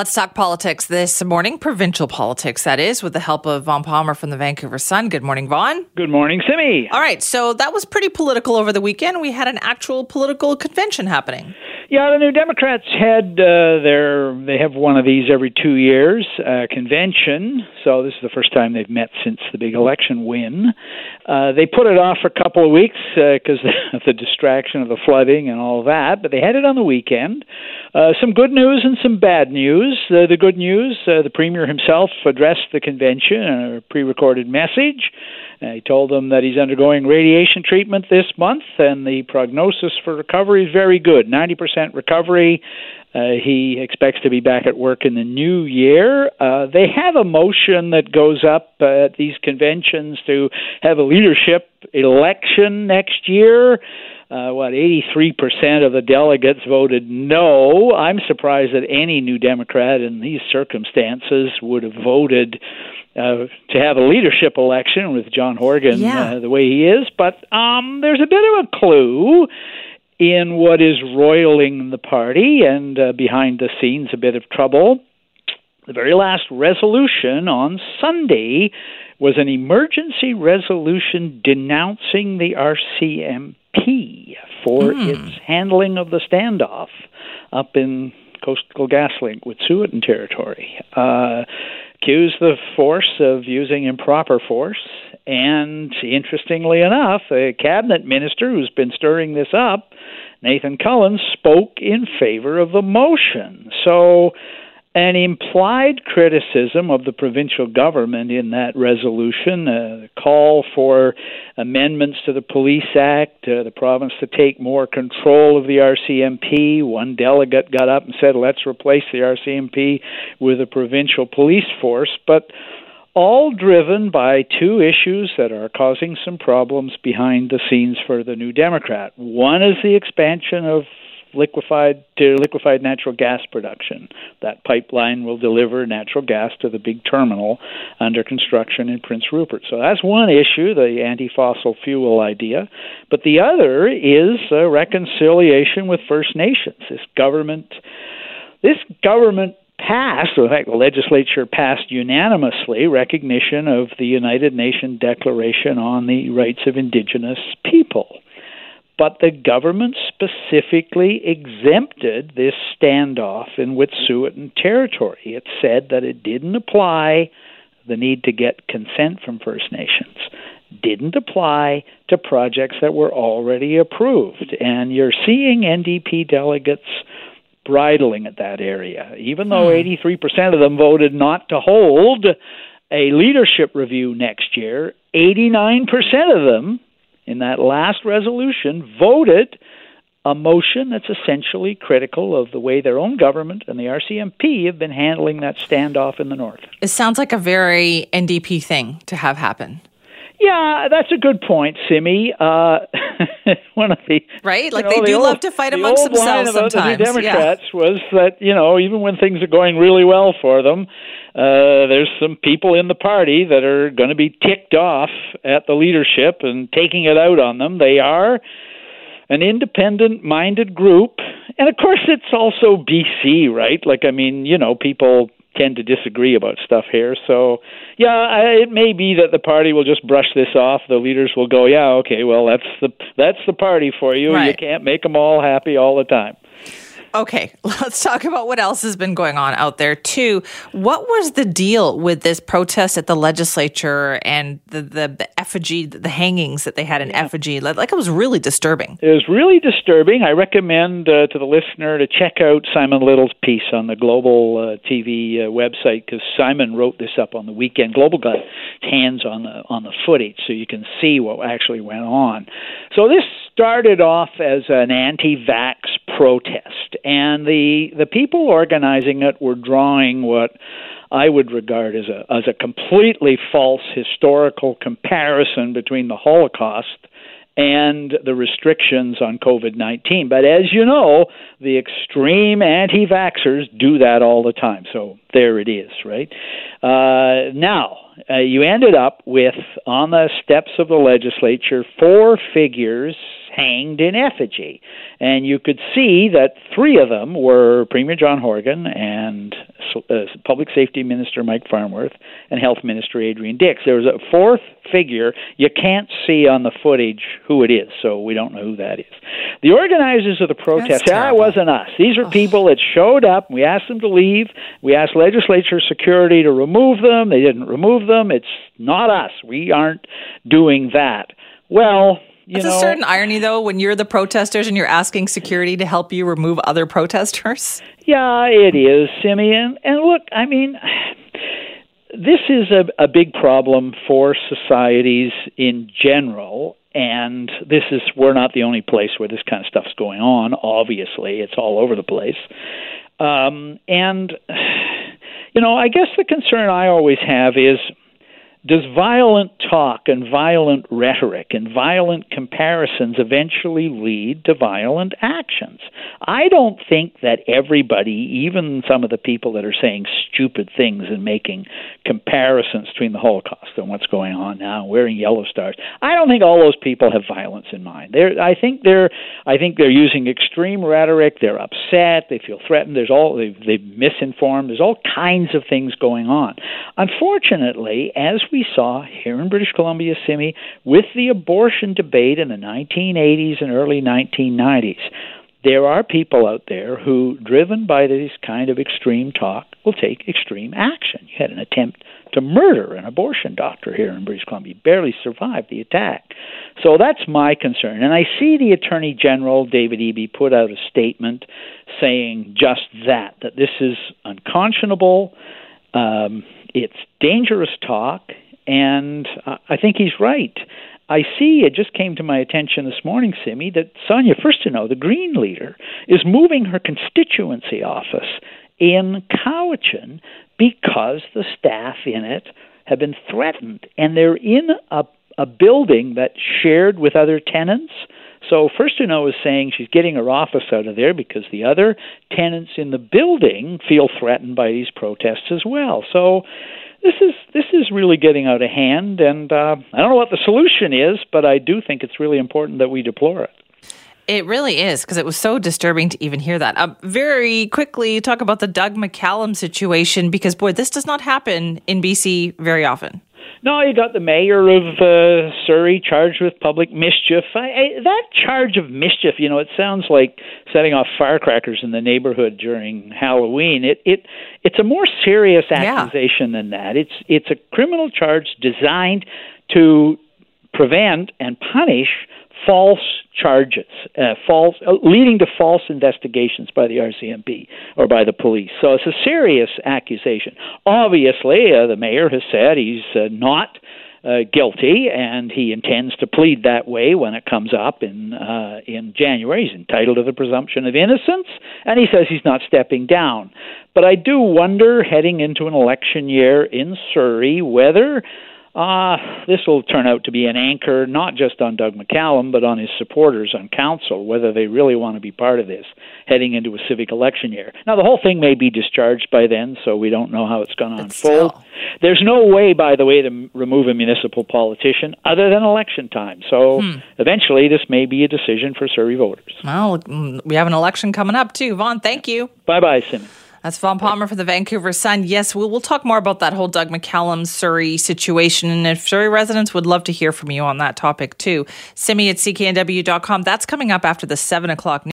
Let's talk politics this morning, provincial politics, that is, with the help of Vaughn Palmer from the Vancouver Sun. Good morning, Vaughn. Good morning, Simi. All right, so that was pretty political over the weekend. We had an actual political convention happening. Yeah, the New Democrats had uh, their they have one of these every two years uh, convention. So this is the first time they've met since the big election win. Uh, they put it off for a couple of weeks because uh, of the distraction of the flooding and all that, but they had it on the weekend. Uh, some good news and some bad news. Uh, the good news: uh, the premier himself addressed the convention in a pre-recorded message. Uh, he told them that he's undergoing radiation treatment this month, and the prognosis for recovery is very good 90% recovery. Uh, he expects to be back at work in the new year. Uh, they have a motion that goes up uh, at these conventions to have a leadership election next year. Uh, what 83% of the delegates voted no. I'm surprised that any New Democrat in these circumstances would have voted uh, to have a leadership election with John Horgan Yeah. uh, the way he is. But um, there's a bit of a clue in what is roiling the party and uh, behind the scenes a bit of trouble. The very last resolution on Sunday was an emergency resolution denouncing the RCMP for its handling of the standoff up in Coastal GasLink with Suiton territory. Uh, accused the force of using improper force, and interestingly enough, a cabinet minister who's been stirring this up, Nathan Cullen, spoke in favor of the motion. So an implied criticism of the provincial government in that resolution, a call for amendments to the Police Act, uh, the province to take more control of the RCMP. One delegate got up and said, let's replace the RCMP with a provincial police force. But all driven by two issues that are causing some problems behind the scenes for the New Democrat. One is the expansion of liquefied to liquefied natural gas production. That pipeline will deliver natural gas to the big terminal under construction in Prince Rupert. So that's one issue, the anti-fossil fuel idea. But the other is uh, reconciliation with First Nations. This government this government passed, in fact, the legislature passed unanimously recognition of the United Nations Declaration on the Rights of Indigenous People. But the government specifically exempted this standoff in Wet'suwet'en territory. It said that it didn't apply the need to get consent from First Nations, didn't apply to projects that were already approved. And you're seeing NDP delegates bridling at that area, even though hmm. 83% of them voted not to hold a leadership review next year. 89% of them in that last resolution voted a motion that's essentially critical of the way their own government and the RCMP have been handling that standoff in the north. It sounds like a very NDP thing to have happen, Yeah, that's a good point, Simi. Uh, one of the right? you Like know, they the do old- love to fight amongst the old line themselves about sometimes. The New Democrats was that you know even when things are going really well for them, uh, there's some people in the party that are going to be ticked off at the leadership and taking it out on them. They are an independent-minded group, and of course it's also BC, right? Like I mean, you know, people tend to disagree about stuff here. So, yeah, I, it may be that the party will just brush this off. The leaders will go, "Yeah, okay, well, that's the that's the party for you. You can't make them all happy all the time." Okay, let's talk about what else has been going on out there too. What was the deal with this protest at the legislature and the the, the effigy, the hangings that they had in effigy? Like, like it was really disturbing. It was really disturbing. I recommend uh, to the listener to check out Simon Little's piece on the Global uh, TV uh, website because Simon wrote this up on the weekend. Global got hands on the on the footage, so you can see what actually went on. So this started off as an anti-vax protest, and the the people organizing it were drawing what I would regard as a as a completely false historical comparison between the Holocaust and the restrictions on COVID 19. But as you know, the extreme anti vaxxers do that all the time. So there it is, right? Uh, now, uh, you ended up with, on the steps of the legislature, four figures hanged in effigy. And you could see that three of them were Premier John Horgan and uh, Public Safety Minister Mike Farnworth and Health Minister Adrian Dix. There was a fourth figure. You can't see on the footage who it is, so we don't know who that is. The organizers of the protest, ah, it wasn't us. These are people that showed up. We asked them to leave. We asked legislature security to remove them. They didn't remove them. It's not us. We aren't doing that. Well, know, a certain irony, though, when you're the protesters and you're asking security to help you remove other protesters. Yeah, it is, Simeon. And look, I mean, this is a, a big problem for societies in general. And this is, we're not the only place where this kind of stuff's going on, obviously. It's all over the place. Um, and, you know, I guess the concern I always have is does violent talk and violent rhetoric and violent comparisons eventually lead to violent actions? I don't think that everybody, even some of the people that are saying stupid things and making comparisons between the Holocaust and what's going on now, wearing yellow stars, I don't think all those people have violence in mind. They're, I think they're, I think they're using extreme rhetoric. They're upset. They feel threatened. There's all they've, they've misinformed. There's all kinds of things going on. Unfortunately, as we saw here in British Columbia, Simi, with the abortion debate in the 1980s and early 1990s. There are people out there who, driven by this kind of extreme talk, will take extreme action. You had an attempt to murder an abortion doctor here in British Columbia. He barely survived the attack. So that's my concern. And I see the Attorney General, David Eby, put out a statement saying just that, that this is unconscionable, um, it's dangerous talk, and I think he's right. I see it just came to my attention this morning, Simi, that Sonia Furstenau, the Green leader, is moving her constituency office in Cowichan because the staff in it have been threatened. And they're in a, a building that's shared with other tenants. So Furstenau is saying she's getting her office out of there because the other tenants in the building feel threatened by these protests as well. So this is this is really getting out of hand, and uh, I don't know what the solution is, but I do think it's really important that we deplore it. It really is because it was so disturbing to even hear that. Uh, very quickly, talk about the Doug McCallum situation because boy, this does not happen in BC very often. No, you got the mayor of uh, Surrey charged with public mischief. I, I, that charge of mischief, you know, it sounds like setting off firecrackers in the neighborhood during Halloween. It it it's a more serious accusation yeah. than that. It's it's a criminal charge designed to prevent and punish false charges, uh, false, uh, leading to false investigations by the RCMP or by the police. So it's a serious accusation. Obviously, uh, the mayor has said he's uh, not. Uh, guilty, and he intends to plead that way when it comes up in uh, in January. He's entitled to the presumption of innocence, and he says he's not stepping down. But I do wonder, heading into an election year in Surrey, whether uh, this will turn out to be an anchor not just on Doug McCallum, but on his supporters on council, whether they really want to be part of this heading into a civic election year. Now, the whole thing may be discharged by then, so we don't know how it's going to unfold. Still. There's no way, by the way, to remove a municipal politician other than election time. So hmm. eventually, this may be a decision for Surrey voters. Well, we have an election coming up, too. Vaughn, thank you. Bye bye, Simon. That's Vaughn Palmer for the Vancouver Sun. Yes, we'll, we'll talk more about that whole Doug McCallum Surrey situation. And if Surrey residents would love to hear from you on that topic too, simi at cknw.com. That's coming up after the 7 o'clock